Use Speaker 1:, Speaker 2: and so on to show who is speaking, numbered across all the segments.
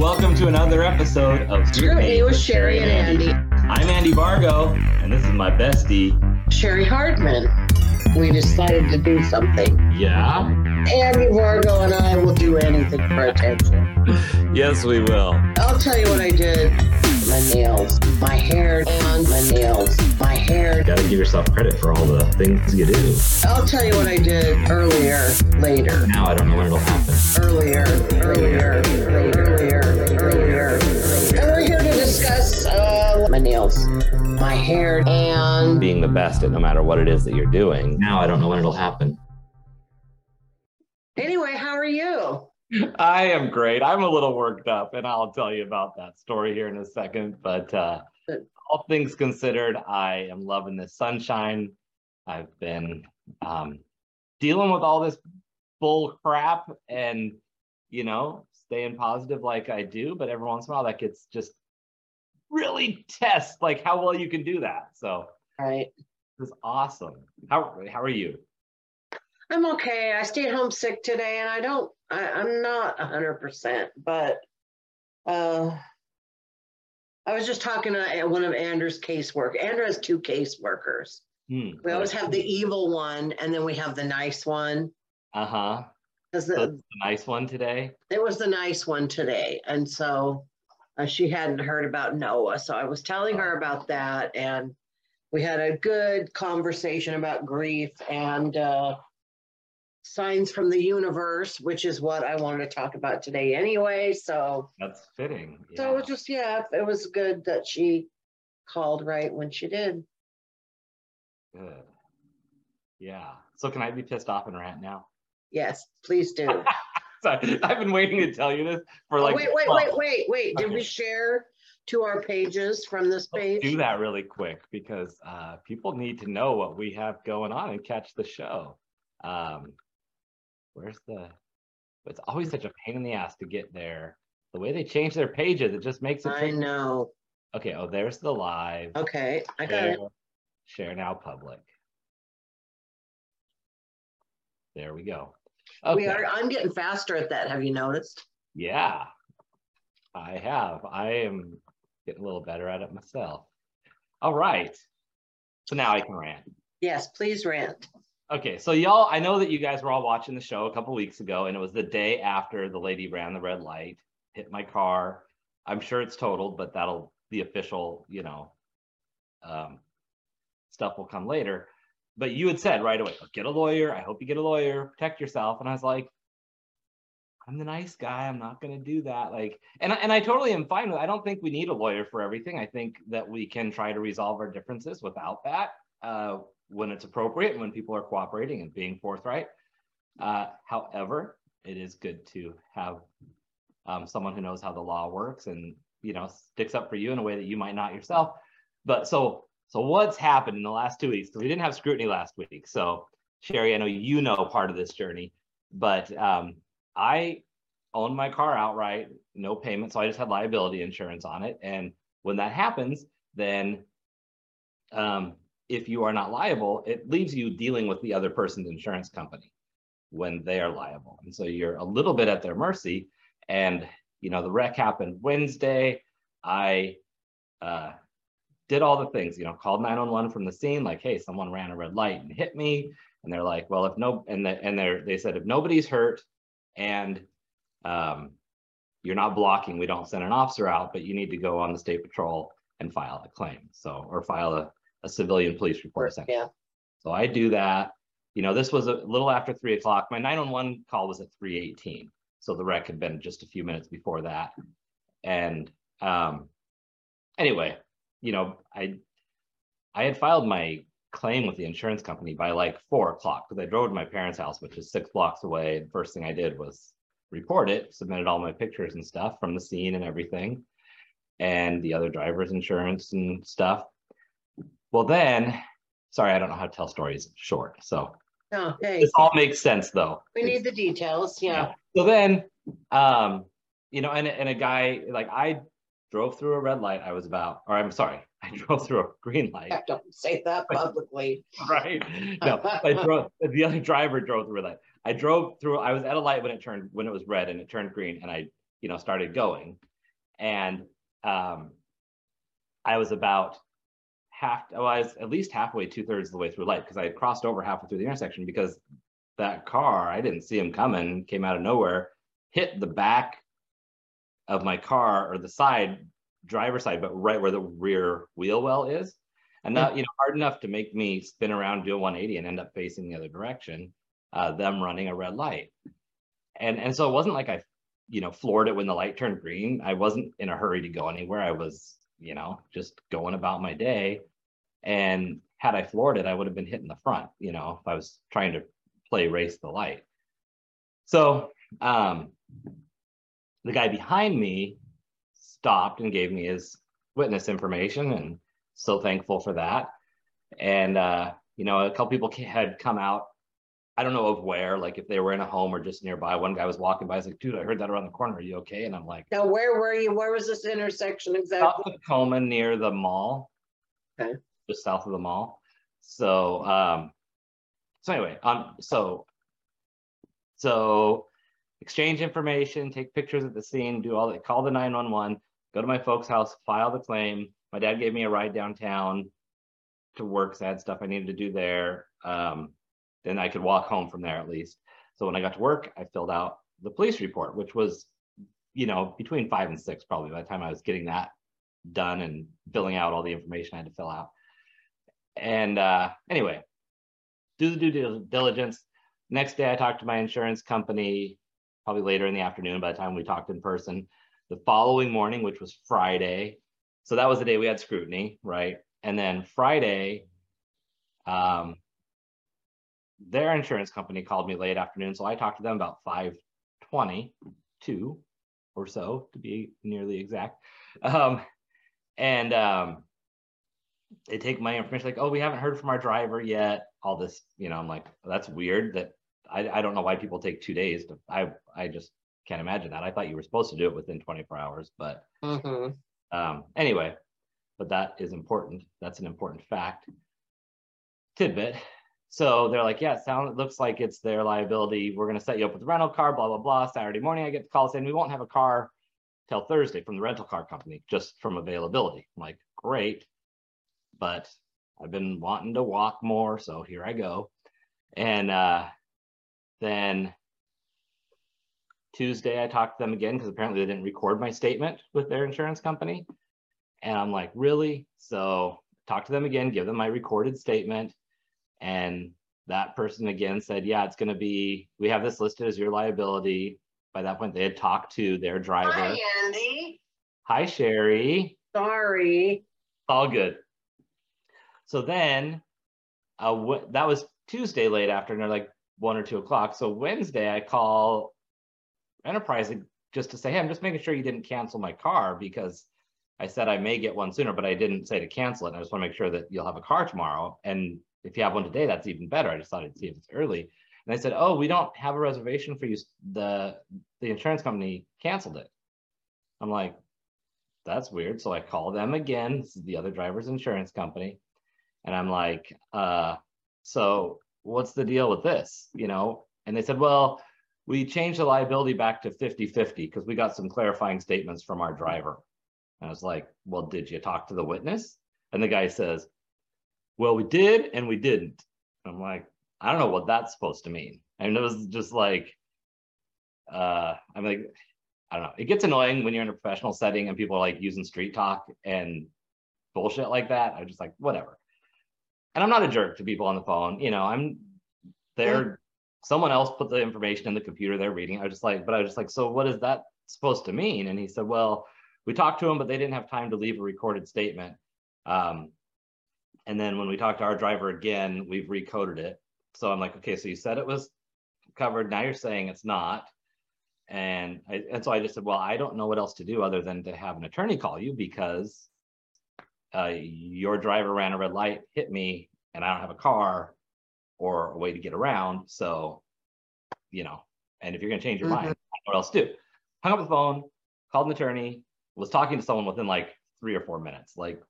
Speaker 1: welcome to another episode of
Speaker 2: Scrutiny with Cheri and Andy.
Speaker 1: I'm Andy Vargo, and this is my bestie.
Speaker 2: Cheri Hardman. We decided to do something.
Speaker 1: Yeah?
Speaker 2: Andy Vargo and I will do anything for attention.
Speaker 1: Yes, we will.
Speaker 2: I'll tell you what I did. My nails, my hair, and my nails, my hair.
Speaker 1: You Gotta give yourself credit for all the things you do.
Speaker 2: I'll tell you what I did earlier, later,
Speaker 1: Now I don't know when it'll happen.
Speaker 2: earlier, earlier, earlier, earlier, earlier. My nails, my hair, and
Speaker 1: Being the best at no matter what it is that you're doing. Now I don't know when it'll happen.
Speaker 2: anyway, how are you?
Speaker 1: I am great. I'm a little worked up, and I'll tell you about that story here in a second. But uh, all things considered, I am loving the sunshine. I've been um, dealing with all this bull crap and, you know, staying positive like I do. But every once in a while, that gets just really test like how well you can do that. So
Speaker 2: Right.
Speaker 1: this is awesome. How, how are you?
Speaker 2: I'm okay. I stayed home sick today and I don't, I, I'm not hundred percent, but, uh, I was just talking to one of Andrew's casework. Andrew has two caseworkers.
Speaker 1: Hmm.
Speaker 2: We always have the evil one and then we have the nice one.
Speaker 1: Uh huh.
Speaker 2: Cause
Speaker 1: So
Speaker 2: the,
Speaker 1: nice one today.
Speaker 2: it was the nice one today. And so uh, she hadn't heard about Noah. So I was telling her about that and we had a good conversation about grief and uh, signs from the universe, which is what I wanted to talk about today anyway. So,
Speaker 1: That's fitting.
Speaker 2: so it was just, yeah, it was good that she called right when she did.
Speaker 1: Good. Yeah. So can I be pissed off and rant now?
Speaker 2: Yes, please do.
Speaker 1: Sorry, I've been waiting to tell you this for
Speaker 2: Oh,
Speaker 1: like.
Speaker 2: wait, wait, wait, wait, wait. Did we share to our pages from this
Speaker 1: let's
Speaker 2: page?
Speaker 1: do that really quick because uh, people need to know what we have going on and catch the show. Um, where's the? It's always such a pain in the ass to get there. The way they change their pages, it just makes it.
Speaker 2: I know.
Speaker 1: Okay. Oh, there's the live.
Speaker 2: Okay, I got
Speaker 1: share,
Speaker 2: it.
Speaker 1: share now public. There we go.
Speaker 2: We are, I'm getting faster at that. Have you noticed?
Speaker 1: Yeah, I have. I am getting a little better at it myself. All right. So now I can rant.
Speaker 2: Yes, please rant.
Speaker 1: Okay, so y'all, I know that you guys were all watching the show a couple weeks ago, and it was the day after the lady ran the red light, hit my car. I'm sure it's totaled, but that'll the official, you know, um, stuff will come later. But you had said right away, get a lawyer. I hope you get a lawyer, protect yourself. And I was like, I'm the nice guy. I'm not going to do that. Like, and and I totally am fine with. I don't think we need a lawyer for everything. I think that we can try to resolve our differences without that uh, when it's appropriate, and when people are cooperating and being forthright. Uh, however, it is good to have um, someone who knows how the law works and you know sticks up for you in a way that you might not yourself. But so so what's happened in the last two weeks? So we didn't have scrutiny last week. So Cheri, I know you know part of this journey, but um, I own my car outright, no payment. So I just had liability insurance on it. And when that happens, then um, if you are not liable, it leaves you dealing with the other person's insurance company when they are liable. And so you're a little bit at their mercy. And, you know, the wreck happened Wednesday. I uh, did all the things, you know, called 911 from the scene, like, hey, someone ran a red light and hit me. And they're like, well, if no, and, the, and they're, they said, if nobody's hurt and um, you're not blocking, we don't send an officer out, but you need to go on the state patrol and file a claim. So, or file a, a civilian police report. essentially.
Speaker 2: Yeah.
Speaker 1: So I do that. You know, this was a little after three o'clock. My 911 call was at 318. So the wreck had been just a few minutes before that. And um, anyway, you know, I I had filed my claim with the insurance company by like four o'clock because I drove to my parents' house, which is six blocks away. And first thing I did was report it, submitted all my pictures and stuff from the scene and everything, and the other driver's insurance and stuff. Well, then, sorry, I don't know how to tell stories short. So
Speaker 2: No, hey,
Speaker 1: this all makes sense though.
Speaker 2: we need the details. Yeah.
Speaker 1: So then, um, you know, and, and a guy like I drove through a red light. I was about, or I'm sorry, I drove through a green light.
Speaker 2: I don't say that publicly.
Speaker 1: Right. No, I drove, the other driver drove through a light. I drove through, I was at a light when it turned, when it was red and it turned green and I, you know, started going. And um, I was about half, well, I was at least halfway, two thirds of the way through light because I had crossed over halfway through the intersection because that car, I didn't see him coming, came out of nowhere, hit the back of my car or the side, driver side, but right where the rear wheel well is. And not, you know, hard enough to make me spin around, do a 180 and end up facing the other direction, uh, them running a red light. And and so it wasn't like I, you know, floored it when the light turned green. I wasn't in a hurry to go anywhere. I was, you know, just going about my day. And had I floored it, I would have been hitting the front, you know, if I was trying to play race the light. So um, the guy behind me stopped and gave me his witness information and so thankful for that. And, uh, you know, a couple people had come out. I don't know of where, like if they were in a home or just nearby. One guy was walking by. I was like, dude, I heard that around the corner. Are you okay? And I'm like,
Speaker 2: Now, where were you? Where was this intersection exactly?
Speaker 1: south of Tacoma near the mall.
Speaker 2: Okay.
Speaker 1: Just south of the mall. So, um, so anyway, um, so, so exchange information, take pictures at the scene, do all that, call the 911, go to my folks' house, file the claim. My dad gave me a ride downtown to work, so I had stuff I needed to do there. Um, then I could walk home from there at least. So when I got to work, I filled out the police report, which was, you know, between five and six probably by the time I was getting that done and filling out all the information I had to fill out. And uh, anyway, do the due diligence. Next day, I talked to my insurance company, probably later in the afternoon by the time we talked in person. The following morning, which was Friday, so that was the day we had scrutiny, right? And then Friday, um, their insurance company called me late afternoon, so I talked to them about 522 or so to be nearly exact. Um, and um, they take my information like, oh, we haven't heard from our driver yet. All this, you know, I'm like, that's weird. That I, I don't know why people take two days. To, I I just can't imagine that. I thought you were supposed to do it within 24 hours, but
Speaker 2: Mhm.
Speaker 1: um, anyway, but that is important. That's an important fact. Tidbit. So they're like, yeah, it sounds, it looks like it's their liability. We're going to set you up with a rental car, blah, blah, blah. Saturday morning, I get the call saying we won't have a car till Thursday from the rental car company, just from availability. I'm like, great. But I've been wanting to walk more. So here I go. And uh, then Tuesday, I talked to them again because apparently they didn't record my statement with their insurance company. And I'm like, really? So talk to them again, give them my recorded statement. And that person again said, yeah, it's going to be, we have this listed as your liability. By that point, they had talked to their driver.
Speaker 2: Hi, Andy.
Speaker 1: Hi, Cheri.
Speaker 2: Sorry.
Speaker 1: All good. So then, uh, that was Tuesday late afternoon, like one or two o'clock. So Wednesday, I call Enterprise just to say, hey, I'm just making sure you didn't cancel my car because I said I may get one sooner, but I didn't say to cancel it. And I just want to make sure that you'll have a car tomorrow. And if you have one today, that's even better. I just thought I'd see if it's early. And I said, oh, we don't have a reservation for you. The the insurance company canceled it. I'm like, that's weird. So I call them again. This is the other driver's insurance company. And I'm like, uh, so what's the deal with this? You know? And they said, well, we changed the liability back to 50-50 because we got some clarifying statements from our driver. And I was like, well, did you talk to the witness? And the guy says, well, we did and we didn't. I'm like, I don't know what that's supposed to mean. And it was just like, uh, I'm like, I don't know. It gets annoying when you're in a professional setting and people are like using street talk and bullshit like that. I'm just like, whatever. And I'm not a jerk to people on the phone. You know, I'm there. Someone else put the information in the computer they're reading. I was just like, but I was just like, so what is that supposed to mean? And he said, well, we talked to them, but they didn't have time to leave a recorded statement. Um, and then when we talked to our driver again, we've recoded it. So I'm like, okay, so you said it was covered. Now you're saying it's not. And, I, and so I just said, well, I don't know what else to do other than to have an attorney call you because uh, your driver ran a red light, hit me, and I don't have a car or a way to get around. So, you know, and if you're going to change your mind, I don't what else do. Hung up the phone, called an attorney, was talking to someone within like three or four minutes, like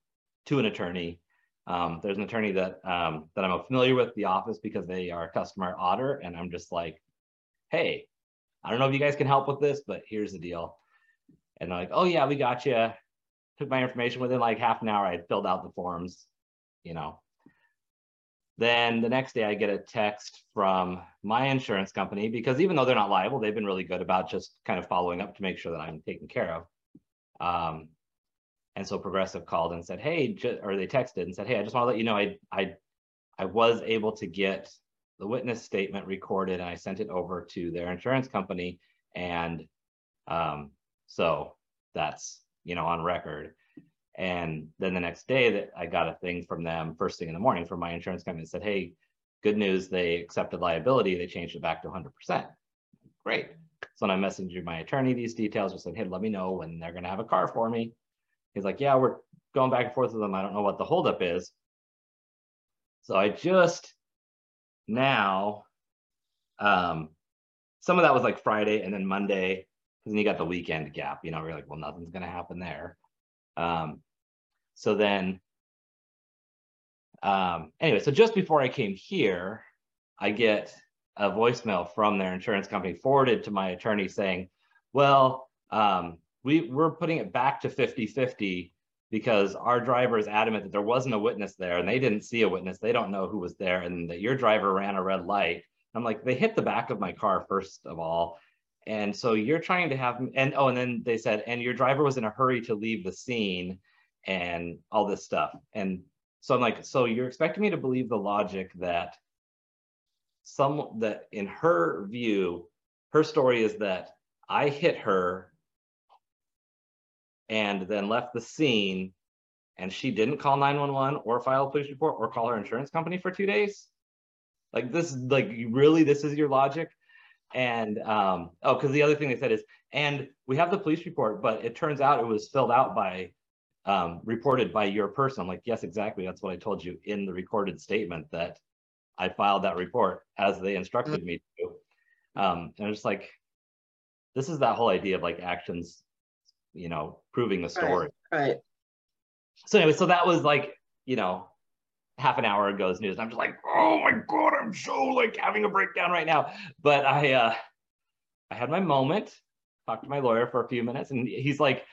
Speaker 1: to an attorney. Um, there's an attorney that um, that I'm familiar with the office because they are a customer auditor, and I'm just like, hey, I don't know if you guys can help with this, but here's the deal. And they're like, oh yeah, we got you. Took my information within like half an hour. I filled out the forms, you know. Then the next day I get a text from my insurance company because even though they're not liable, they've been really good about just kind of following up to make sure that I'm taken care of. Um, and so Progressive called and said, "Hey," or they texted and said, "Hey, I just want to let you know I I I was able to get the witness statement recorded and I sent it over to their insurance company, and um, so that's you know on record." And then the next day that I got a thing from them first thing in the morning from my insurance company said, "Hey, good news, they accepted liability. They changed it back to 100%." Great. So when I messaged my attorney these details, just said, "Hey, let me know when they're going to have a car for me." He's like, yeah, we're going back and forth with them. I don't know what the holdup is. So I just now, um, some of that was like Friday and then Monday, because then you got the weekend gap. You know, we're like, well, nothing's going to happen there. Um, so then, um, anyway, so just before I came here, I get a voicemail from their insurance company forwarded to my attorney saying, well, um, we we're putting it back to 50 50 because our driver is adamant that there wasn't a witness there and they didn't see a witness they don't know who was there and that your driver ran a red light i'm like they hit the back of my car first of all and so you're trying to have and oh and then they said and your driver was in a hurry to leave the scene and all this stuff. And so i'm like so you're expecting me to believe the logic that some that in her view her story is that i hit her and then left the scene and she didn't call 911 or file a police report or call her insurance company for two days? Like this like really this is your logic and um oh because the other thing they said is and we have the police report but it turns out it was filled out by um reported by your person I'm like yes exactly that's what i told you in the recorded statement that i filed that report as they instructed me to um and it's like this is that whole idea of like actions you know, proving the story.
Speaker 2: Right. right.
Speaker 1: So anyway, so that was like, you know, half an hour ago's news. And I'm just like, oh my god, I'm so like having a breakdown right now. But I uh I had my moment, talked to my lawyer for a few minutes, and he's like,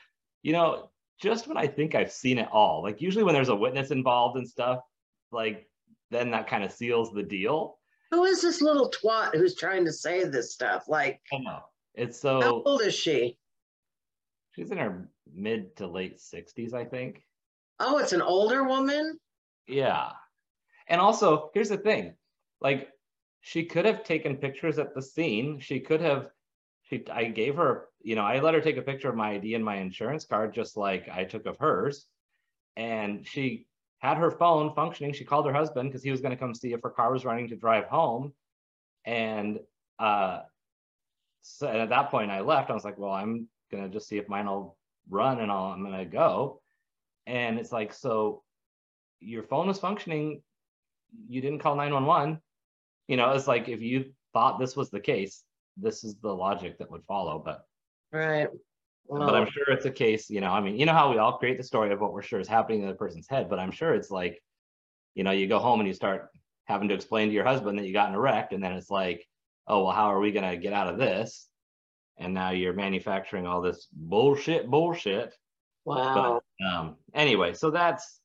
Speaker 1: you know, just when I think I've seen it all, like usually when there's a witness involved and stuff, like then that kind of seals the deal.
Speaker 2: Who is this little twat who's trying to say this stuff? Like,
Speaker 1: I know. It's so.
Speaker 2: How old is she?
Speaker 1: She's in her mid to late 60s, I think.
Speaker 2: Oh, it's an older woman?
Speaker 1: Yeah. And also, here's the thing like, she could have taken pictures at the scene. She could have, she, I gave her, you know, I let her take a picture of my ID and my insurance card, just like I took of hers. And she had her phone functioning. She called her husband because he was going to come see if her car was running to drive home. And, uh, so at that point I left. I was like, well, I'm gonna just see if mine will run and I'll, I'm gonna go. And it's like, so your phone was functioning, you didn't call 911. You know, it's like if you thought this was the case, this is the logic that would follow. But
Speaker 2: right.
Speaker 1: Well, but I'm sure it's a case, you know, I mean, you know how we all create the story of what we're sure is happening in the person's head, but I'm sure it's like, you know, you go home and you start having to explain to your husband that you got in a wreck, and then it's like, oh well, how are we gonna get out of this? and now you're manufacturing all this bullshit bullshit
Speaker 2: wow
Speaker 1: but, um anyway so that's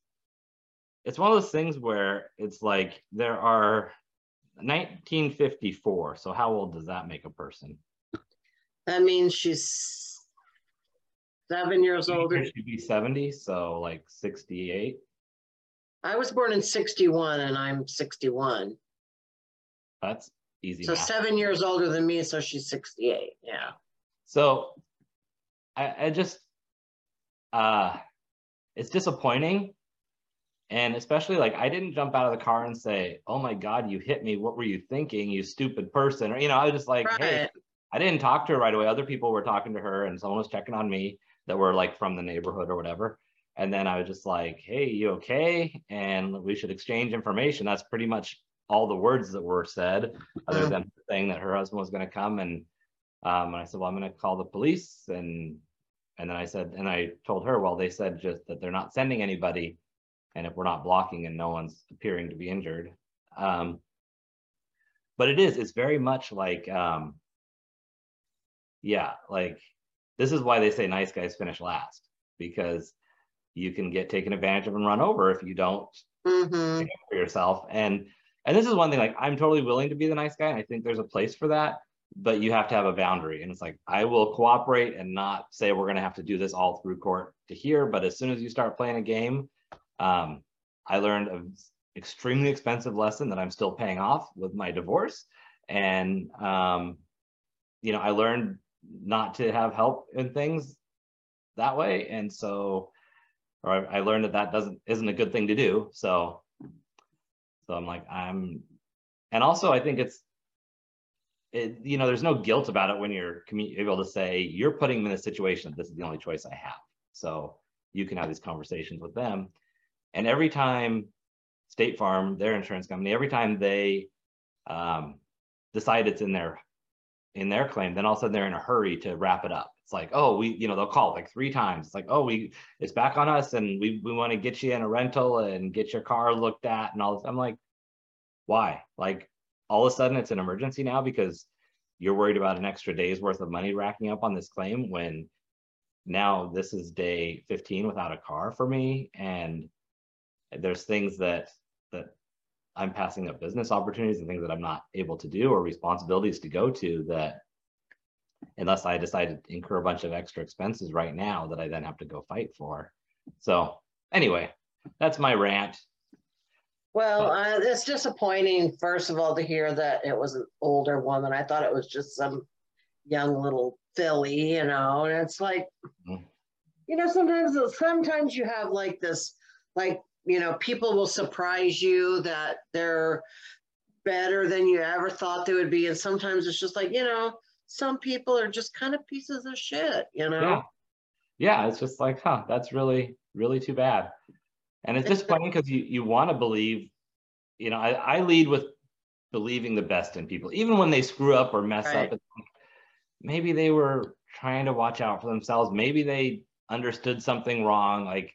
Speaker 1: it's one of those things where it's like there are 1954 so how old does that make a person
Speaker 2: that means she's seven years older
Speaker 1: she'd be 70 so like 68
Speaker 2: i was born in 61 and i'm 61
Speaker 1: that's easy
Speaker 2: so
Speaker 1: math.
Speaker 2: seven years older than me so she's 68 yeah
Speaker 1: so I, I just uh it's disappointing. And especially like I didn't jump out of the car and say, Oh my God, you hit me. What were you thinking, you stupid person? Or you know, I was just like, right. hey, I didn't talk to her right away. Other people were talking to her and someone was checking on me that were like from the neighborhood or whatever. And then I was just like, hey, you okay? And we should exchange information. That's pretty much all the words that were said, other than saying that her husband was going to come and um, and I said, well, I'm going to call the police. And, and then I said, and I told her, well, they said just that they're not sending anybody. And if we're not blocking and no one's appearing to be injured. Um, but it is, it's very much like, um, yeah, like this is why they say nice guys finish last because you can get taken advantage of and run over if you don't
Speaker 2: Mhm.
Speaker 1: for yourself. And and this is one thing like I'm totally willing to be the nice guy. And I think there's a place for that, but you have to have a boundary. And it's like I will cooperate and not say we're gonna have to do this all through court to here. But as soon as you start playing a game, um, I learned an extremely expensive lesson that I'm still paying off with my divorce. And um, you know, I learned not to have help in things that way. And so or I, I learned that that doesn't isn't a good thing to do. So, so I'm like I'm, and also I think it's, it you know there's no guilt about it when you're able to say you're putting them in a situation. That this is the only choice I have. So you can have these conversations with them, and every time State Farm, their insurance company, every time they um, decide it's in their in their claim, then all of a sudden they're in a hurry to wrap it up. It's like, oh, we, you know, they'll call like three times. It's like, oh, we, it's back on us, and we we want to get you in a rental and get your car looked at and all this. I'm like, why? Like, all of a sudden it's an emergency now because you're worried about an extra day's worth of money racking up on this claim when now this is day 15 without a car for me and there's things that that I'm passing up business opportunities and things that I'm not able to do or responsibilities to go to that unless I decide to incur a bunch of extra expenses right now that I then have to go fight for. So anyway, that's my rant.
Speaker 2: Well, uh, it's disappointing, first of all, to hear that it was an older woman. I thought it was just some young little filly, you know, and it's like,
Speaker 1: Mhm.
Speaker 2: you know, sometimes sometimes you have like this, like, you know, people will surprise you that they're better than you ever thought they would be. And sometimes it's just like, you know, some people are just kind of pieces of shit, you know?
Speaker 1: Yeah. Yeah, it's just like, huh, that's really, really too bad. And it's disappointing because you you want to believe, you know, I, I lead with believing the best in people, even when they screw up or mess
Speaker 2: Right.
Speaker 1: up. Maybe they were trying to watch out for themselves. Maybe they understood something wrong. Like,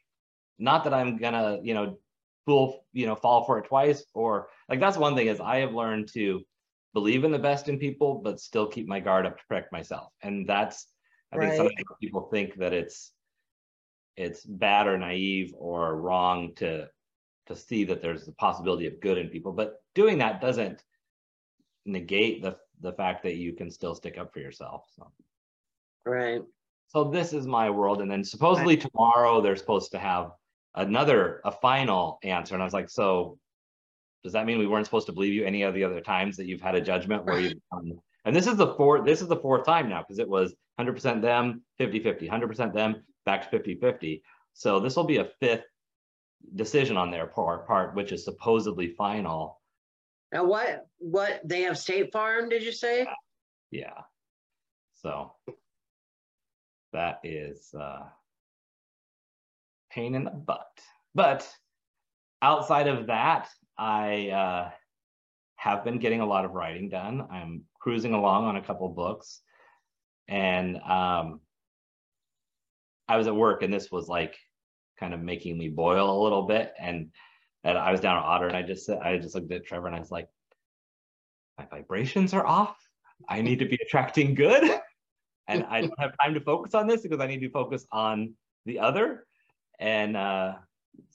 Speaker 1: not that I'm gonna, you know, fool, you know, fall for it twice. Or like that's one thing is I have learned to believe in the best in people, but still keep my guard up to protect myself. And that's I think
Speaker 2: Right.
Speaker 1: sometimes people think that it's it's bad or naive or wrong to to see that there's the possibility of good in people, but doing that doesn't negate the the fact that you can still stick up for yourself. So
Speaker 2: Right.
Speaker 1: so this is my world, and then supposedly tomorrow they're supposed to have another a final answer, and I was like, so does that mean we weren't supposed to believe you any of the other times that you've had a judgment where you've um, and this is the fourth this is the fourth time now because it was 100% them 50 50 100% them back to 50 50 so this will be a fifth decision on their part part which is supposedly final.
Speaker 2: Now, what, what, they have State Farm, did you say?
Speaker 1: yeah. So that is uh pain in the butt. But outside of that i uh have been getting a lot of writing done. I'm cruising along on a couple books. And um i was at work and this was like kind of making me boil a little bit. And and i was down at otter and i just i just looked at trevor and i was like my vibrations are off. I need to be attracting good. And i don't have time to focus on this because i need to focus on the other and uh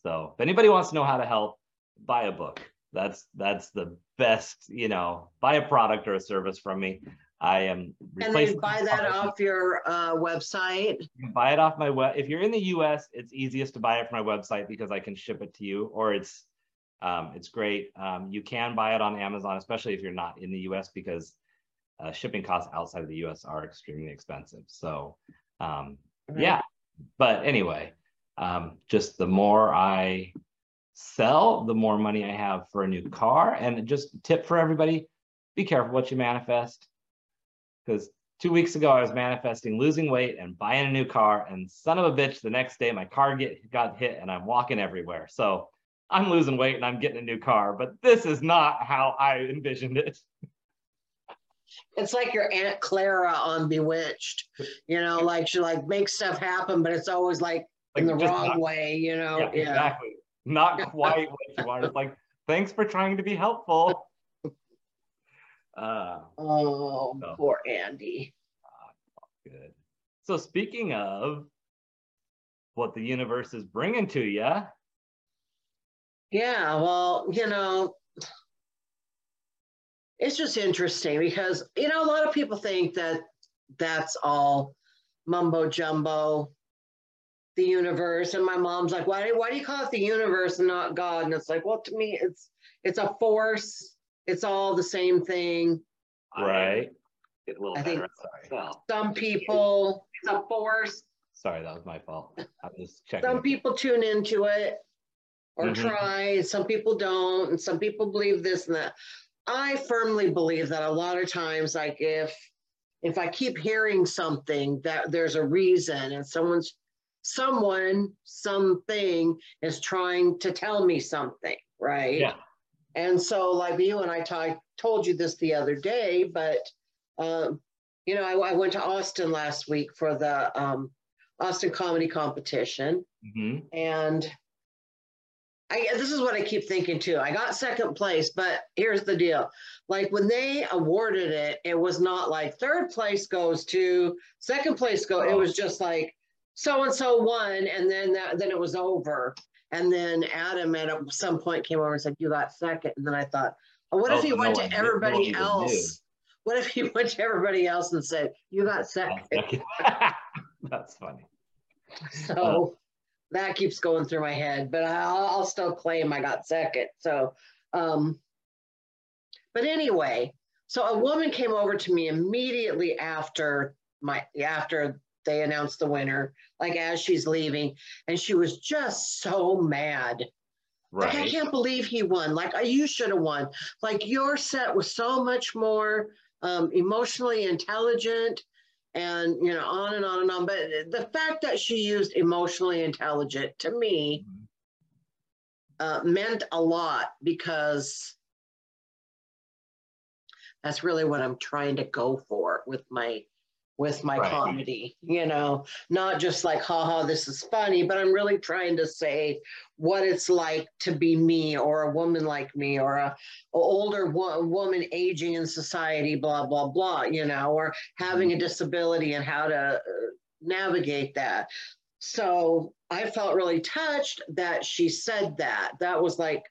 Speaker 1: so if anybody wants to know how to help buy a book that's that's the best you know buy a product or a service from me i am
Speaker 2: And then buy that off your uh, website.
Speaker 1: you can buy it off my web. If you're in the US, it's easiest to buy it from my website because I can ship it to you, or it's um, it's great. Um, you can buy it on Amazon, especially if you're not in the US, because uh, shipping costs outside of the US are extremely expensive. So um, yeah, but anyway, um, just the more I sell, the more money I have for a new car. And just tip for everybody: be careful what you manifest because two weeks ago I was manifesting losing weight and buying a new car, and son of a bitch, the next day my car get got hit and I'm walking everywhere. So I'm losing weight and I'm getting a new car, but this is not how I envisioned it.
Speaker 2: It's like your Aunt Clara on Bewitched, you know, like she like makes stuff happen, but it's always like in the wrong
Speaker 1: not-
Speaker 2: way, you know?
Speaker 1: yeah,
Speaker 2: Yeah.
Speaker 1: exactly. Not quite what you want. It's like, thanks for trying to be helpful. Uh,
Speaker 2: Oh,
Speaker 1: So.
Speaker 2: poor Andy.
Speaker 1: good. So speaking of what the universe is bringing to you,
Speaker 2: Yeah, well, you know, it's just interesting because, you know, a lot of people think that that's all mumbo jumbo, the universe. And my mom's like, why, why do you call it the universe and not God? And it's like, well, to me, it's it's a force. It's all the same thing.
Speaker 1: right?
Speaker 3: Get a little
Speaker 2: I think-
Speaker 1: Sorry,
Speaker 2: Some people, it's a force.
Speaker 1: sorry, that was my fault. I was checking.
Speaker 2: Some people tune into it or
Speaker 1: Mhm.
Speaker 2: try, some people don't, and some people believe this and that. I firmly believe that a lot of times, like if if I keep hearing something that there's a reason and someone's someone, something is trying to tell me something, right?
Speaker 1: Yeah.
Speaker 2: And so, like you and I t- told you this the other day, but um, you know, I, I went to Austin last week for the um, Austin Comedy Competition,
Speaker 1: hmm
Speaker 2: and I this is what I keep thinking too. I got second place, but here's the deal: like when they awarded it, it was not like third place goes to second place go. It
Speaker 1: Oh.
Speaker 2: was just like so and so won, and then that then it was over. And then Adam at some point came over and said, "You got second. And then I thought, oh, what
Speaker 1: Oh,
Speaker 2: if he
Speaker 1: no
Speaker 2: went to
Speaker 1: knew- no one
Speaker 2: everybody
Speaker 1: knew.
Speaker 2: else? What if he went to everybody else and said, "You got second?
Speaker 1: That's funny.
Speaker 2: So that keeps going through my head, but I'll, I'll still claim I got second. So, um, but anyway, so a woman came over to me immediately after my after they announced the winner, like as she's leaving, and she was just so mad. Like I can't believe he won. Like you should have won. Like your set was so much more um, emotionally intelligent, and you know on and on and on. But the fact that she used emotionally intelligent to me uh, meant a lot because that's really what I'm trying to go for with my with my
Speaker 1: Right.
Speaker 2: comedy, you know, not just like, haha, this is funny, but I'm really trying to say what it's like to be me or a woman like me or a, a older wo- woman aging in society, blah, blah, blah, you know, or having a disability and how to uh, navigate that. So I felt really touched that she said that. That was like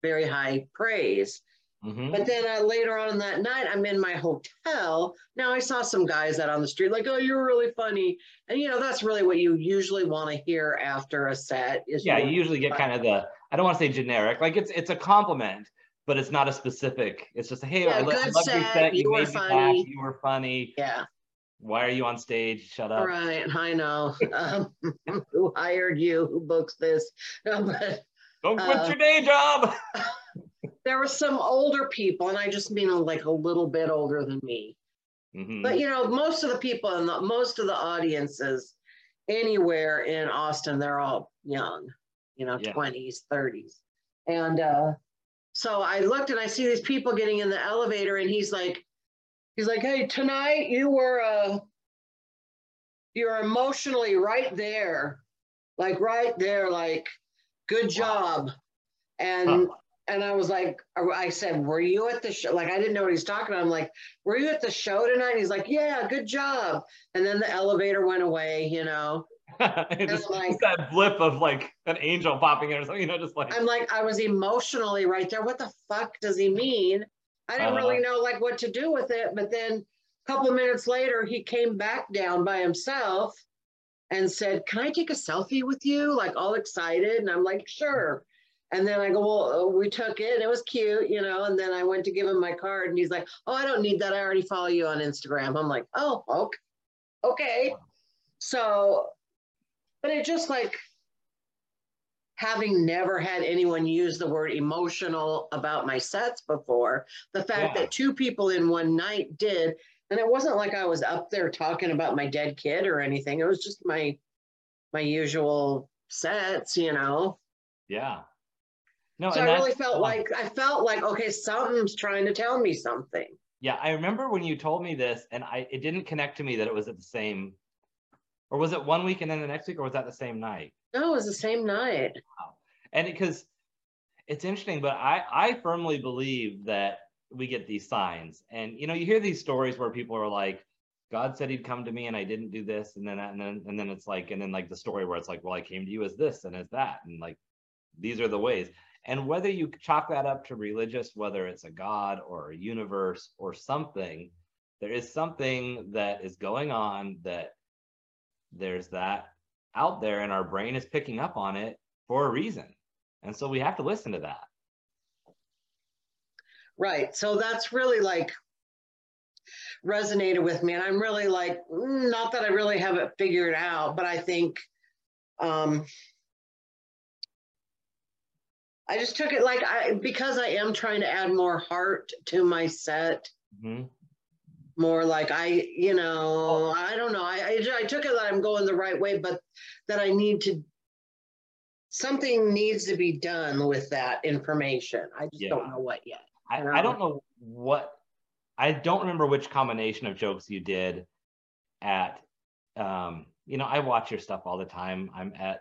Speaker 2: very high praise.
Speaker 1: Mhm.
Speaker 2: But then uh, later on that night, I'm in my hotel. Now I saw some guys out on the street like, "Oh, you're really funny," and you know that's really what you usually want to hear after a set. Is
Speaker 1: Yeah,
Speaker 2: you
Speaker 1: you usually get kind of the I don't want to say generic, like it's it's a compliment, but it's not a specific. It's just hey,
Speaker 2: Yeah,
Speaker 1: I, I love your
Speaker 2: set,
Speaker 1: set. You,
Speaker 2: you were
Speaker 1: made me laugh.
Speaker 2: funny."
Speaker 1: You were funny.
Speaker 2: yeah,
Speaker 1: Why are you on stage? Shut up.
Speaker 2: right. I know um, who hired you, who books this. No, but
Speaker 1: Don't quit
Speaker 2: Uh,
Speaker 1: your day job.
Speaker 2: There were some older people, and I just mean like a little bit older than me.
Speaker 1: Mhm.
Speaker 2: But you know, most of the people and the, most of the audiences anywhere in Austin, they're all young, you know,
Speaker 1: Yeah.
Speaker 2: 20s, 30s. And uh, so I looked and I see these people getting in the elevator, and he's like, he's like, hey, tonight you were uh you're emotionally right there, like right there, like good job. And
Speaker 1: Huh.
Speaker 2: And I was like, I said, were you at the show? Like, I didn't know what he's talking about. I'm like, were you at the show tonight? He's like, yeah, good job. And then the elevator went away, you know.
Speaker 1: It just,
Speaker 2: like-
Speaker 1: just that blip of like an angel popping in or something, you know, just like
Speaker 2: I'm like, I was emotionally right there. What the fuck does he mean? I didn't really uh-huh. know like what to do with it. But then a couple of minutes later, he came back down by himself and said, Can I take a selfie with you? Like all excited. And I'm like, sure. And then I go, Well, uh, we took it. And it was cute, you know. And then I went to give him my card and he's like, Oh, I don't need that. I already follow you on Instagram. I'm like, Oh, okay. Okay. So, but it just like having never had anyone use the word emotional about my sets before, the fact
Speaker 1: Yeah.
Speaker 2: that two people in one night did, and it wasn't like I was up there talking about my dead kid or anything. It was just my my usual sets, you know.
Speaker 1: yeah. No,
Speaker 2: so I really felt like I felt like okay, something's trying to tell me something.
Speaker 1: Yeah, I remember when you told me this, and I it didn't connect to me that it was at the same, or was it one week and then the next week, or was that the same night?
Speaker 2: No, it was the same night. Wow.
Speaker 1: And because it's interesting, but I I firmly believe that we get these signs, and you know, you hear these stories where people are like, God said he'd come to me and I didn't do this. And then, and then, and then it's like, and then like the story where it's like, well, I came to you as this and as that. And like, these are the ways. And whether you chalk that up to religious, whether it's a God or a universe or something, there is something that is going on that there's that out there and our brain is picking up on it for a reason. And so we have to listen to that.
Speaker 2: Right. So that's really like resonated with me. And I'm really like, mm, not that I really have it figured out, but I think um, I just took it like I, because I am trying to add more heart to my set. Mm-hmm. More like I, you know, I don't know. I, I, I took it that I'm going the right way, but that I need to something needs to be done with that information. I just yeah. don't know what yet.
Speaker 1: I, I don't know what I don't remember which combination of jokes you did at um, you know, I watch your stuff all the time. I'm at,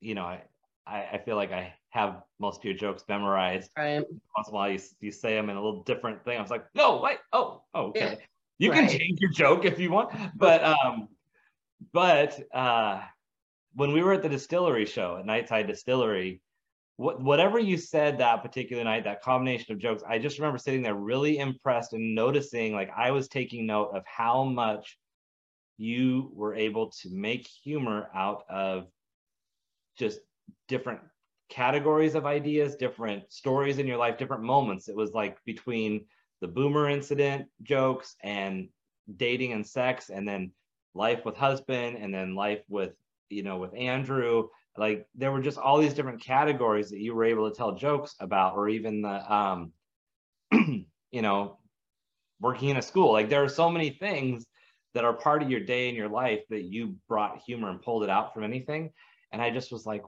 Speaker 1: you know, I I, feel like I have most of your jokes memorized.
Speaker 2: Right.
Speaker 1: Once in a while you, you say them in a little different thing. I was like, no, wait, oh, oh okay. Yeah. You right. can change your joke if you want. But um, but uh when we were at the distillery show at Nightside Distillery, what, whatever you said that particular night, that combination of jokes, I just remember sitting there really impressed and noticing, like I was taking note of how much you were able to make humor out of just different categories of ideas, different stories in your life, different moments. It was like between the boomer incident jokes and dating and sex, and then life with husband, and then life with, you know, with Andrew. Like there were just all these different categories that you were able to tell jokes about or even the um you know working in a school. Like there are so many things that are part of your day in your life that you brought humor and pulled it out from anything. And i just was like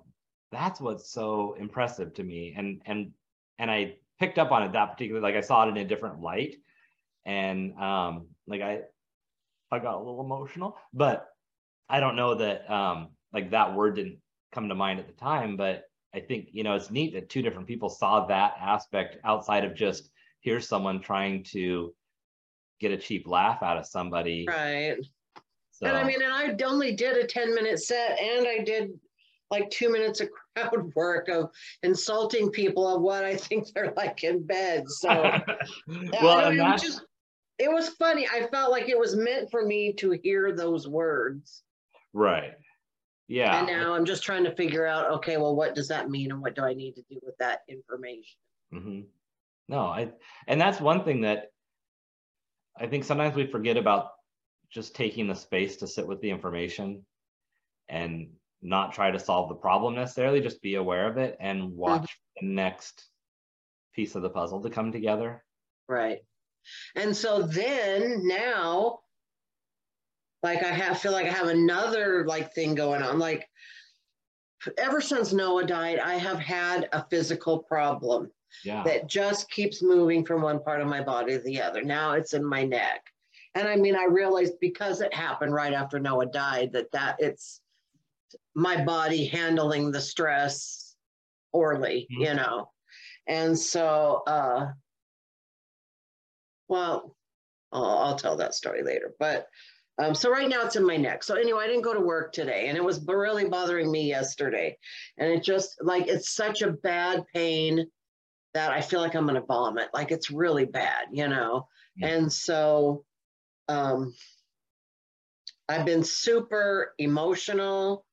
Speaker 1: that's what's so impressive to me and and and i picked up on it that particular like i saw it in a different light and um like i i got a little emotional but i don't know that um like that word didn't come to mind at the time, but I think you know it's neat that two different people saw that aspect outside of just here's someone trying to get a cheap laugh out of somebody.
Speaker 2: Right. So. And I mean, and I only did a 10 minute set and I did like two minutes of crowd work of insulting people of what I think they're like in bed. So well, it, was just, it was funny. I felt like it was meant for me to hear those words.
Speaker 1: Right. Yeah.
Speaker 2: And now I'm just trying to figure out, okay, well, what does that mean and what do I need to do with that information?
Speaker 1: Mm-hmm. No, I, and that's one thing that I think sometimes we forget about just taking the space to sit with the information and not try to solve the problem necessarily, just be aware of it and watch mm-hmm. the next piece of the puzzle to come together.
Speaker 2: Right. And so then now like I have feel like I have another like thing going on. Like ever since Noah died, I have had a physical problem yeah. that just keeps moving from one part of my body to the other. Now it's in my neck. And I mean, I realized because it happened right after Noah died that that it's my body handling the stress poorly, mm-hmm. you know. And so uh well, I'll, I'll tell that story later. But um, so right now it's in my neck. So anyway, I didn't go to work today and it was really bothering me yesterday. And it just like, it's such a bad pain that I feel like I'm going to vomit. Like it's really bad, you know? And so um, I've been super emotional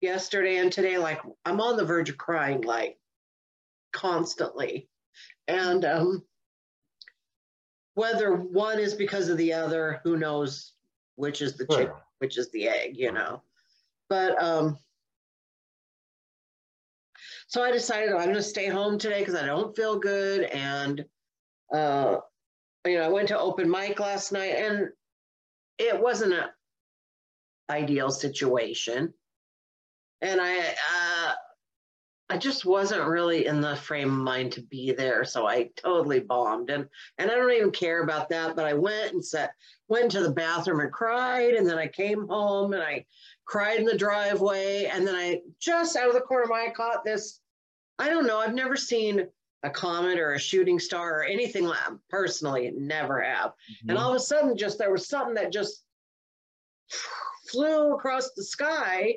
Speaker 2: yesterday and today. Like I'm on the verge of crying, like constantly. And um, whether one is because of the other, who knows which is the sure. chicken, which is the egg, you know. But um, so I decided I'm going to stay home today because I don't feel good. And, uh, you know, I went to open mic last night and it wasn't an ideal situation. And I, uh, I just wasn't really in the frame of mind to be there. So I totally bombed. And and I don't even care about that. But I went and sat, went to the bathroom and cried. And then I came home and I cried in the driveway. And then I just out of the corner of my eye caught this. I don't know. I've never seen a comet or a shooting star or anything like personally, never have. Mm-hmm. And all of a sudden, just there was something that just flew across the sky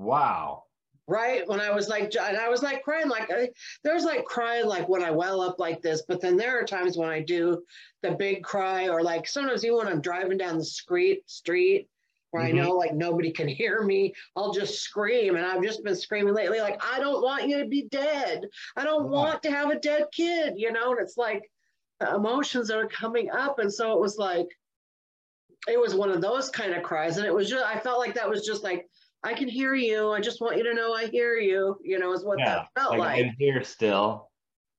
Speaker 1: Wow.
Speaker 2: right when i was like and i was like crying like I, there's like crying like when i well up like this but then there are times when i do the big cry or like sometimes even when i'm driving down the street street where
Speaker 1: Mhm.
Speaker 2: i know like nobody can hear me i'll just scream and i've just been screaming lately like i don't want you to be dead i don't
Speaker 1: Yeah.
Speaker 2: want to have a dead kid you know and it's like the emotions that are coming up and so it was like it was one of those kind of cries and it was just i felt like that was just like i can hear you i just want you to know i hear you you know is what
Speaker 1: Yeah.
Speaker 2: that felt
Speaker 1: Like,
Speaker 2: like
Speaker 1: I'm here still.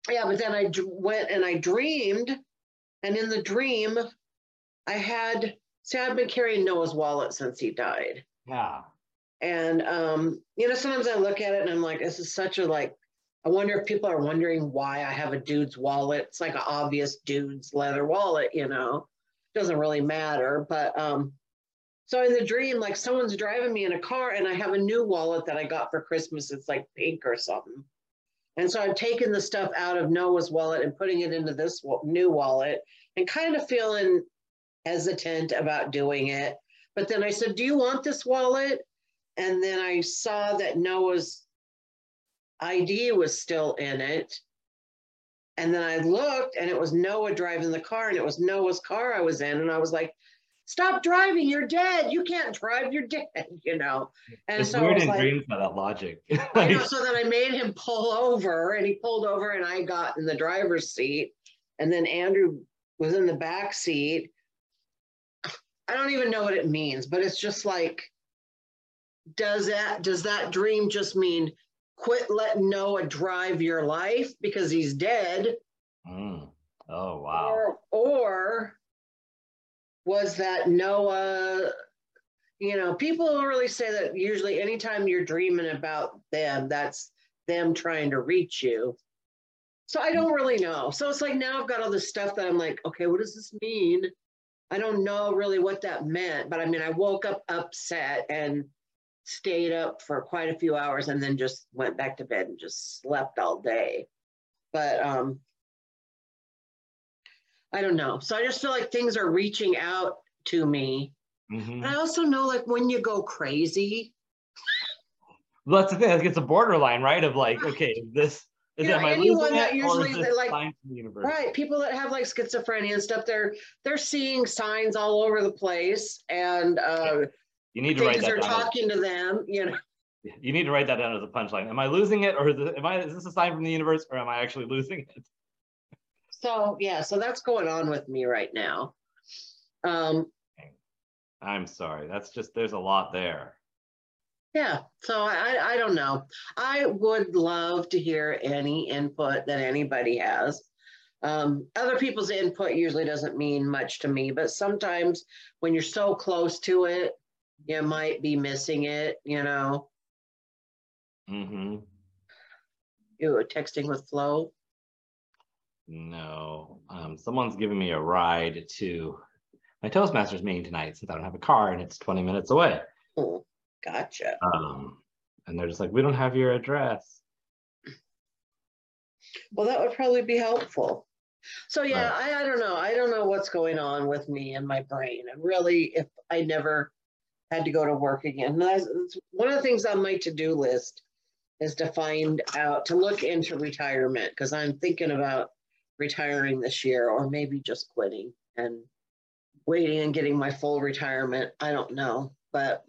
Speaker 2: yeah but then i d- went and i dreamed and in the dream i had see i've been carrying noah's wallet since he died
Speaker 1: Yeah.
Speaker 2: and um you know sometimes i look at it and i'm like this is such a like i wonder if people are wondering why i have a dude's wallet it's like an obvious dude's leather wallet you know doesn't really matter but um so in the dream like someone's driving me in a car and i have a new wallet that i got for christmas it's like pink or something and so i've taken the stuff out of noah's wallet and putting it into this new wallet and kind of feeling hesitant about doing it but then i said do you want this wallet and then I saw that Noah's ID was still in it. And then I looked and it was Noah driving the car and it was Noah's car I was in. And I was like, stop driving, you're dead. You can't drive, you're dead, you know. And
Speaker 1: It's
Speaker 2: so
Speaker 1: weird in
Speaker 2: like,
Speaker 1: dreams by that logic. Like,
Speaker 2: know, so then I made him pull over and he pulled over and I got in the driver's seat. And then Andrew was in the back seat. I don't even know what it means, but it's just like, does that does that dream just mean quit letting Noah drive your life because he's dead?
Speaker 1: mm. Oh wow.
Speaker 2: Or or was that Noah? You know, people really say that usually anytime you're dreaming about them, that's them trying to reach you. So I don't really know. So it's like now I've got all this stuff that I'm like, okay, what does this mean? I don't know really what that meant, but I mean, I woke up upset and stayed up for quite a few hours and then just went back to bed and just slept all day. But um I don't know. So I just feel like things are reaching out to me.
Speaker 1: Mhm.
Speaker 2: And I also know like when you go crazy,
Speaker 1: Well, that's the thing. Like, it's a borderline, right? Of like, okay, is this is
Speaker 2: Yeah,
Speaker 1: am I
Speaker 2: anyone that usually
Speaker 1: is
Speaker 2: they like-
Speaker 1: sign from the universe?
Speaker 2: right? People that have like schizophrenia and stuff, they're they're seeing signs all over the place and uh
Speaker 1: You need to write
Speaker 2: things
Speaker 1: that
Speaker 2: are
Speaker 1: down.
Speaker 2: talking to them, you know.
Speaker 1: You need to write that down as a punchline. Am I losing it, or is, it, am I? Is this a sign from the universe, or am I actually losing it?
Speaker 2: So yeah, so that's going on with me right now. Um
Speaker 1: I'm sorry. That's just there's a lot there.
Speaker 2: Yeah, so I, I don't know. I would love to hear any input that anybody has. Um, other people's input usually doesn't mean much to me, but sometimes when you're so close to it, you might be missing it, you know.
Speaker 1: Mm-hmm.
Speaker 2: You were texting with Flo.
Speaker 1: No, um, someone's giving me a ride to my Toastmasters meeting tonight since I don't have a car and it's 20 minutes away.
Speaker 2: Oh, gotcha.
Speaker 1: Um, and they're just like, we don't have your address.
Speaker 2: Well, that would probably be helpful. So yeah,
Speaker 1: Right.
Speaker 2: I, I don't know. I don't know what's going on with me and my brain. And really, if I never had to go to work again, that's, that's one of the things on my to-do list is to find out to look into retirement because I'm thinking about retiring this year or maybe just quitting and waiting and getting my full retirement. I don't know, but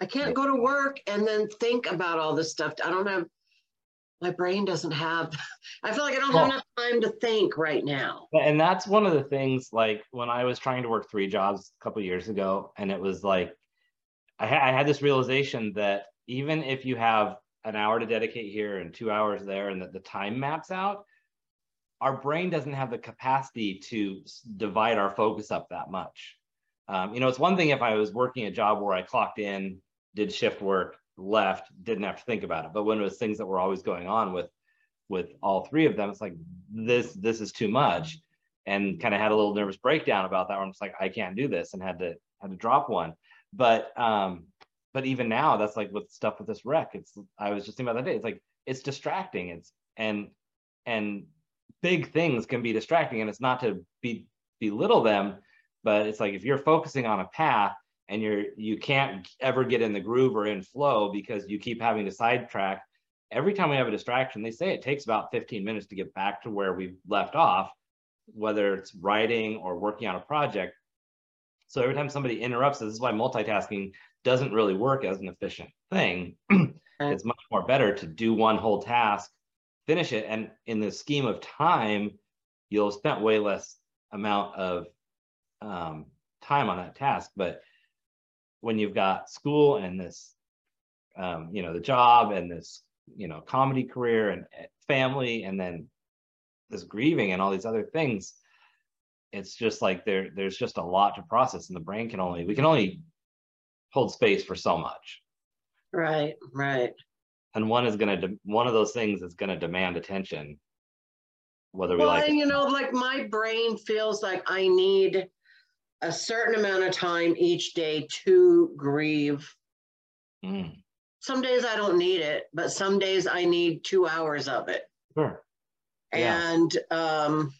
Speaker 2: I can't go to work and then think about all this stuff. I don't have my brain doesn't have I feel like I don't
Speaker 1: Well-
Speaker 2: have enough time to think right now.
Speaker 1: And that's one of the things, like when I was trying to work three jobs a couple years ago, and it was like, I, ha- I had this realization that even if you have an hour to dedicate here and two hours there, and that the time maps out, our brain doesn't have the capacity to divide our focus up that much. Um, you know, it's one thing if I was working a job where I clocked in, did shift work, left, didn't have to think about it. But when it was things that were always going on with with all three of them, it's like this this is too much, and kind of had a little nervous breakdown about that. Where I'm just like, I can't do this, and had to had to drop one. But um, but even now, that's like with stuff with this wreck. It's I was just thinking about that day. It's like it's distracting. It's and and big things can be distracting, and it's not to be belittle them, but it's like if you're focusing on a path and you're you can't ever get in the groove or in flow because you keep having to sidetrack every time we have a distraction they say it takes about 15 minutes to get back to where we left off whether it's writing or working on a project so every time somebody interrupts this is why multitasking doesn't really work as an efficient thing it's much more better to do one whole task finish it and in the scheme of time you'll spend way less amount of um, time on that task. But when you've got school and this um, you know the job and this you know comedy career and eh, family and then this grieving and all these other things it's just like there there's just a lot to process and the brain can only we can only hold space for so much.
Speaker 2: Right right.
Speaker 1: And one is going to de- one of those things is going to demand attention whether we
Speaker 2: well
Speaker 1: like
Speaker 2: and you know like my brain feels like i need a certain amount of time each day to grieve.
Speaker 1: Mm,
Speaker 2: some days i don't need it but some days i need two hours of it.
Speaker 1: Sure. Yeah.
Speaker 2: and um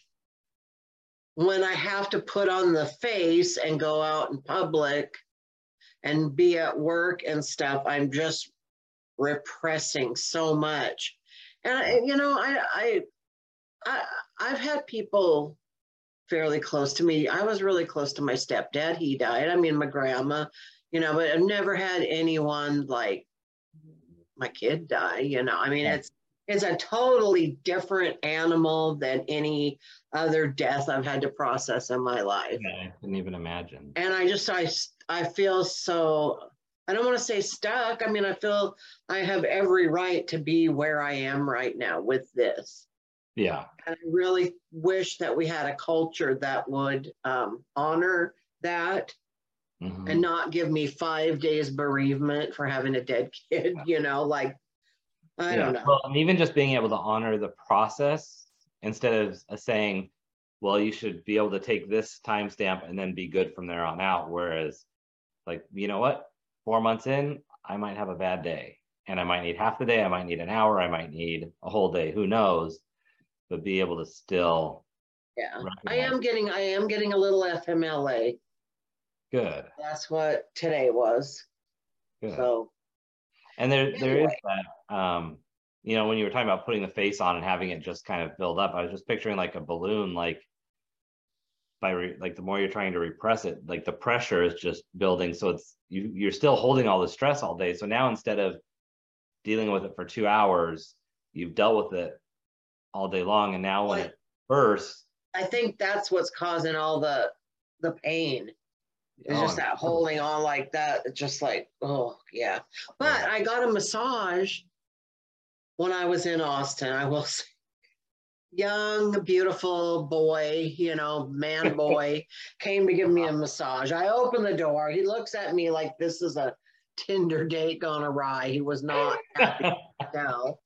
Speaker 2: when i have to put on the face and go out in public and be at work and stuff i'm just repressing so much. And I, you know I, I i i've had people fairly close to me. I was really close to my stepdad. He died. I mean my grandma you know but i've never had anyone like my kid die you know. I mean
Speaker 1: Yeah.
Speaker 2: it's it's a totally different animal than any other death i've had to process in my life.
Speaker 1: Yeah, i couldn't even imagine.
Speaker 2: And I just I I feel so I don't want to say stuck. I mean, I feel I have every right to be where I am right now with this.
Speaker 1: yeah
Speaker 2: And I really wish that we had a culture that would um, honor that
Speaker 1: Mhm.
Speaker 2: and not give me five days bereavement for having a dead kid. You know, like I don't know.
Speaker 1: Well, and even just being able to honor the process instead of saying, well, you should be able to take this timestamp and then be good from there on out. Whereas, like, you know what? Four months in, I might have a bad day and I might need half the day. I might need an hour. I might need a whole day. Who knows? But be able to still
Speaker 2: yeah, I am getting I am getting a little FMLA.
Speaker 1: good.
Speaker 2: That's what today was.
Speaker 1: Good.
Speaker 2: So
Speaker 1: And there, there is that, um, you know, when you were talking about putting the face on and having it just kind of build up, I was just picturing like a balloon, like by re- like the more you're trying to repress it, like the pressure is just building. So it's you, you're still holding all the stress all day. So now instead of dealing with it for two hours, you've dealt with it all day long, and now when
Speaker 2: Right.
Speaker 1: it bursts,
Speaker 2: I think that's what's causing all the the pain. It's
Speaker 1: oh,
Speaker 2: just that holding on like that. Just like, oh yeah. But
Speaker 1: Yeah.
Speaker 2: I got a massage when I was in Austin. I will say, young, beautiful boy, you know, man boy, came to give me a massage. I opened the door. He looks at me like this is a Tinder date gone awry. He was not happy tell.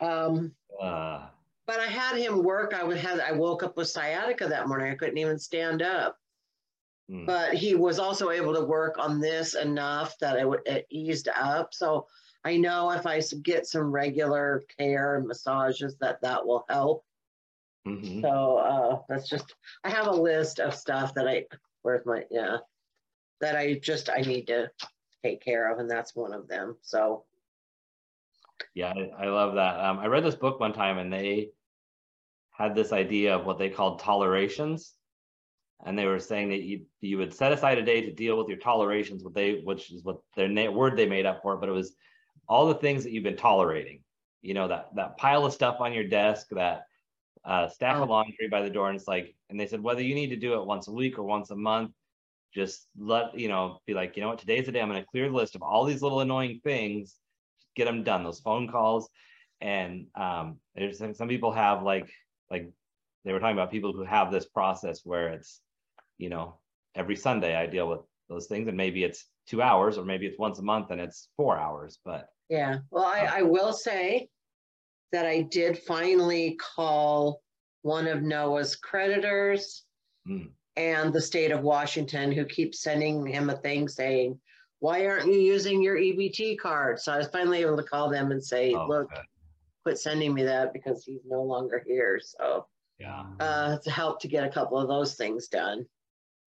Speaker 2: Um,
Speaker 1: uh,
Speaker 2: but I had him work. I would have. I woke up with sciatica that morning. I couldn't even stand up.
Speaker 1: mm,
Speaker 2: But he was also able to work on this enough that it, it eased up. So I know if I get some regular care and massages, that that will help.
Speaker 1: Mhm.
Speaker 2: So uh, that's just. I have a list of stuff that I. Where's my yeah? That I just I need to take care of, and that's one of them. So
Speaker 1: Yeah, I, I love that. Um, I read this book one time and they had this idea of what they called tolerations. And they were saying that you you would set aside a day to deal with your tolerations, what they which is what their na- word they made up for it, but it was all the things that you've been tolerating. You know, that that pile of stuff on your desk, that uh, stack of
Speaker 2: Oh.
Speaker 1: laundry by the door, and it's like, and they said whether you need to do it once a week or once a month, just let you know, be like, you know what, today's the day. I'm going to clear the list of all these little annoying things get them done. Those phone calls and um there's some some people have like like they were talking about people who have this process where it's you know every sunday i deal with those things and maybe it's two hours or maybe it's once a month and it's four hours but
Speaker 2: Yeah, well, I, I will say that I did finally call one of Noah's creditors
Speaker 1: Hmm.
Speaker 2: and the state of Washington, who keeps sending him a thing saying, why aren't you using your EBT card? So I was finally able to call them and say,
Speaker 1: oh,
Speaker 2: look,
Speaker 1: good.
Speaker 2: quit sending me that because he's no longer here. So
Speaker 1: yeah
Speaker 2: uh, it's a help to get a couple of those things done.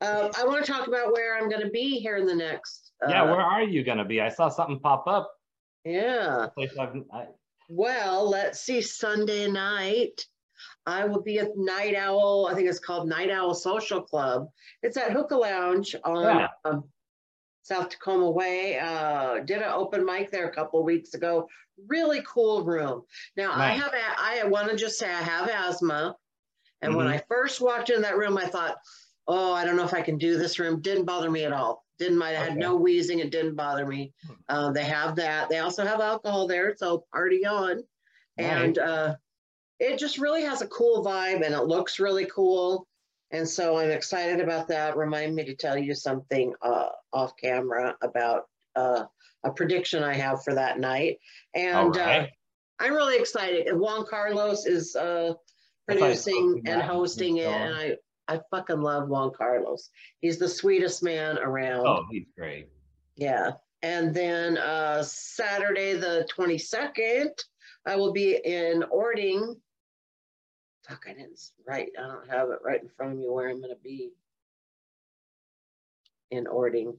Speaker 2: Uh, I want to talk about where I'm going to be here in the next. Uh,
Speaker 1: yeah, where are you gonna be? I saw something pop up.
Speaker 2: Yeah.
Speaker 1: Place I've, I,
Speaker 2: Well, let's see. Sunday night, I will be at Night Owl. I think it's called Night Owl Social Club. It's at Hookah Lounge on
Speaker 1: Yeah.
Speaker 2: um, South Tacoma Way. Uh, did an open mic there a couple weeks ago. Really cool room. Now I have. I want to just say I have asthma, and when
Speaker 1: Mhm.
Speaker 2: I first walked in that room, I thought, "Oh, I don't know if I can do this room." Didn't bother me at all. Didn't mind. I had
Speaker 1: Okay.
Speaker 2: no wheezing. It didn't bother me. Uh, they have that. They also have alcohol there, so party on. And uh, it just really has a cool vibe and it looks really cool. And so I'm excited about that. Remind me to tell you something uh, off camera about uh, a prediction I have for that night. And uh,
Speaker 1: right.
Speaker 2: I'm really excited. Juan Carlos is uh,
Speaker 1: I thought he was
Speaker 2: producing and hosting it. And I, I fucking love Juan Carlos. He's the sweetest man around.
Speaker 1: oh, he's great.
Speaker 2: Yeah. And then uh, Saturday, the 22nd, I will be in Orting. Fuck, I didn't write. I don't have it right in front of me where I'm going to be in Orting.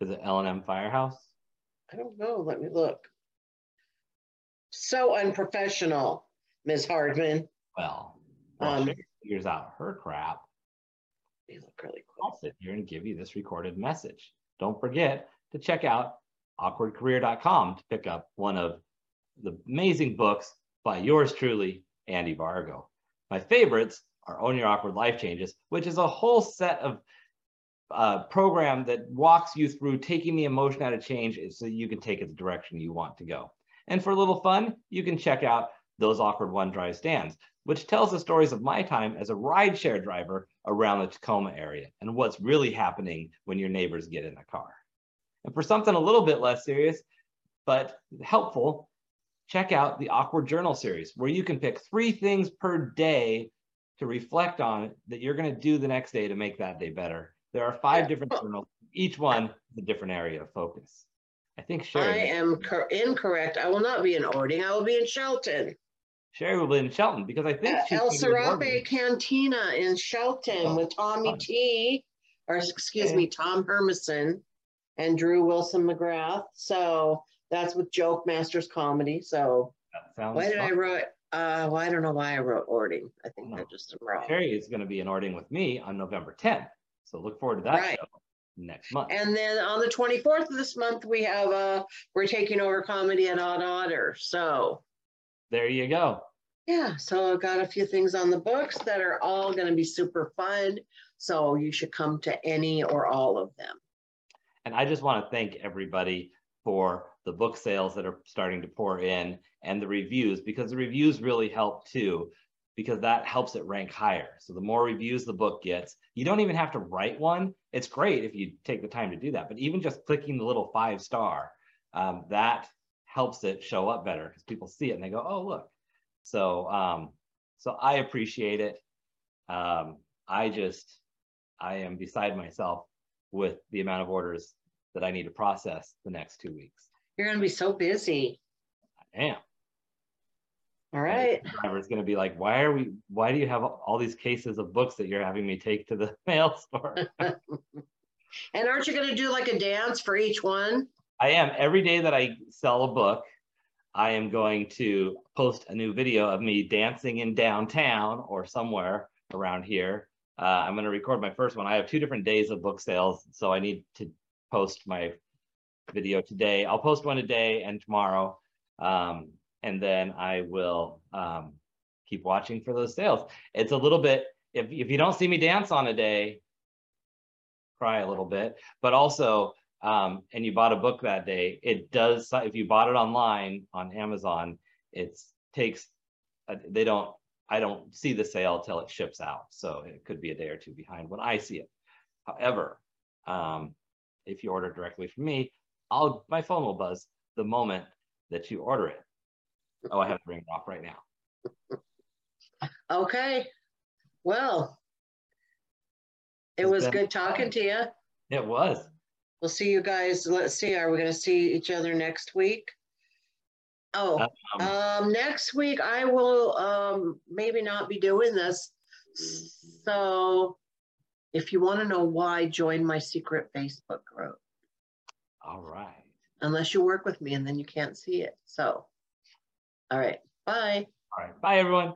Speaker 1: Is it L and M Firehouse?
Speaker 2: I don't know. Let me look. So unprofessional, Ms. Hardman.
Speaker 1: Well,
Speaker 2: Um,
Speaker 1: Cheri figures out her crap.
Speaker 2: Look really quick.
Speaker 1: I'll sit here and give you this recorded message. Don't forget to check out awkwardcareer.com to pick up one of the amazing books by yours truly, Andy Vargo. My favorites are Own Your Awkward Life Changes, which is a whole set of uh, program that walks you through taking the emotion out of change so you can take it the direction you want to go. And for a little fun, you can check out Those Awkward One Drive Stands, which tells the stories of my time as a rideshare driver around the Tacoma area and what's really happening when your neighbors get in the car. And for something a little bit less serious, but helpful, check out the Awkward Journal series, where you can pick three things per day to reflect on that you're going to do the next day to make that day better. There are five different journals, each one a different area of focus. I think
Speaker 2: I am cor- incorrect. I will not be in Orting. I will be in Shelton.
Speaker 1: Cheri will be in Shelton because I think
Speaker 2: at
Speaker 1: she's
Speaker 2: El
Speaker 1: gonna be in
Speaker 2: Serape Cantina in Shelton
Speaker 1: Oh,
Speaker 2: with Tommy
Speaker 1: fun.
Speaker 2: T, or excuse
Speaker 1: Okay.
Speaker 2: me, Tom Hermison and Drew Wilson McGrath. So that's with Joke Masters Comedy. So why did I write? Uh, well, I don't know why I wrote Orting. I think I just am wrong.
Speaker 1: Cheri is going to be in Orting with me on November 10th. So look forward to that
Speaker 2: Right.
Speaker 1: show next month.
Speaker 2: And then on the 24th of this month, we have uh we're taking over comedy at Odd Otter. So
Speaker 1: there you go.
Speaker 2: yeah, so I've got a few things on the books that are all going to be super fun. So you should come to any or all of them.
Speaker 1: And I just want to thank everybody for the book sales that are starting to pour in and the reviews because the reviews really help too because that helps it rank higher. So the more reviews the book gets, you don't even have to write one. It's great if you take the time to do that, but even just clicking the little five star, um, that helps it show up better because people see it and they go, "Oh, look." So, um, so I appreciate it. Um, I just, I am beside myself with the amount of orders that I need to process the next two weeks.
Speaker 2: You're going to be so busy.
Speaker 1: I am.
Speaker 2: All right.
Speaker 1: Driver's going to be like, why are we, why do you have all these cases of books that you're having me take to the mail store?
Speaker 2: And aren't you going to do like a dance for each one?
Speaker 1: I am. Every day that I sell a book, I am going to post a new video of me dancing in downtown or somewhere around here. Uh, I'm going to record my first one. I have two different days of book sales, so I need to post my video today. I'll post one today and tomorrow, um, and then I will um, keep watching for those sales. It's a little bit. If if you don't see me dance on a day, cry a little bit, but also um, and you bought a book that day, it does. If you bought it online on Amazon, it takes. uh, They don't. I don't see the sale till it ships out, so it could be a day or two behind when I see it. However, um, if you order directly from me, I'll my phone will buzz the moment that you order it. Oh, I have to ring it off right now.
Speaker 2: Okay. Well, it was good talking to you.
Speaker 1: It was.
Speaker 2: We'll see you guys. Let's see. Are we going to see each other next week? Oh,
Speaker 1: Um,
Speaker 2: um, next week I will um maybe not be doing this. So If you want to know why, join my secret Facebook group.
Speaker 1: All right.
Speaker 2: Unless you work with me and then you can't see it. So, all right. Bye.
Speaker 1: All right. Bye, everyone.